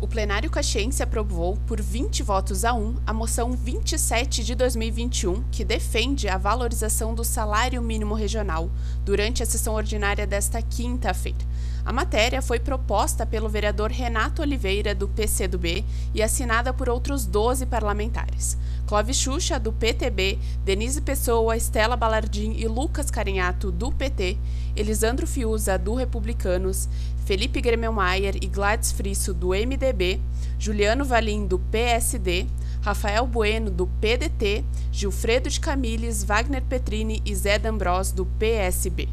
O plenário caxiense aprovou, por 20 votos a 1, a moção 27 de 2021, que defende a valorização do salário mínimo regional, durante a sessão ordinária desta quinta-feira. A matéria foi proposta pelo vereador Renato Oliveira, do PCdoB, e assinada por outros 12 parlamentares. Clóvis Xuxa, do PTB, Denise Pessoa, Estela Balardim e Lucas Carinhato, do PT, Elisandro Fiuza, do Republicanos, Felipe Gremmelmaier e Gladys Frisso, do MDB, Juliano Valim, do PSD, Rafael Bueno, do PDT, Gilfredo de Camilles, Wagner Petrini e Zé D'Ambros, do PSB.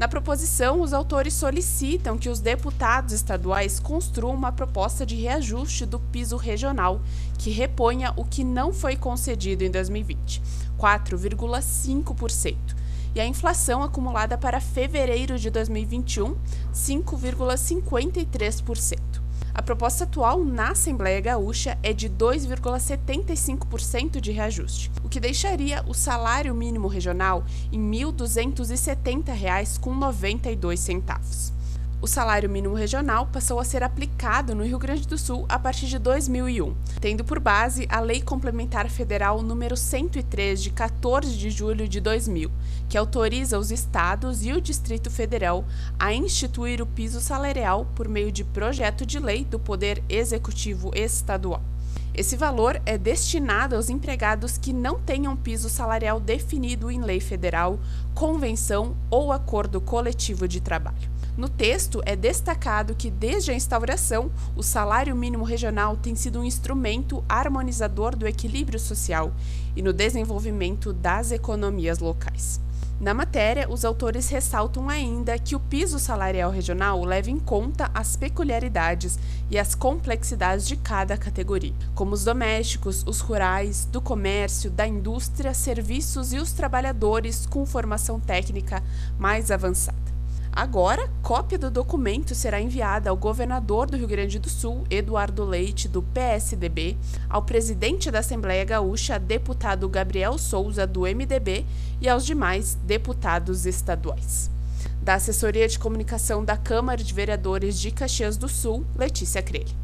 Na proposição, os autores solicitam que os deputados estaduais construam uma proposta de reajuste do piso regional que reponha o que não foi concedido em 2020, 4,5%, e a inflação acumulada para fevereiro de 2021, 5,53%. A proposta atual na Assembleia Gaúcha é de 2,75% de reajuste, o que deixaria o salário mínimo regional em R$ 1.270,92. O salário mínimo regional passou a ser aplicado no Rio Grande do Sul a partir de 2001, tendo por base a Lei Complementar Federal número 103 de 14 de julho de 2000, que autoriza os estados e o Distrito Federal a instituir o piso salarial por meio de projeto de lei do Poder Executivo Estadual. Esse valor é destinado aos empregados que não tenham piso salarial definido em lei federal, convenção ou acordo coletivo de trabalho. No texto, é destacado que, desde a instauração, o salário mínimo regional tem sido um instrumento harmonizador do equilíbrio social e no desenvolvimento das economias locais. Na matéria, os autores ressaltam ainda que o piso salarial regional leva em conta as peculiaridades e as complexidades de cada categoria, como os domésticos, os rurais, do comércio, da indústria, serviços e os trabalhadores com formação técnica mais avançada. Agora, cópia do documento será enviada ao governador do Rio Grande do Sul, Eduardo Leite, do PSDB, ao presidente da Assembleia Gaúcha, deputado Gabriel Souza, do MDB, e aos demais deputados estaduais. Da Assessoria de Comunicação da Câmara de Vereadores de Caxias do Sul, Letícia Crelli.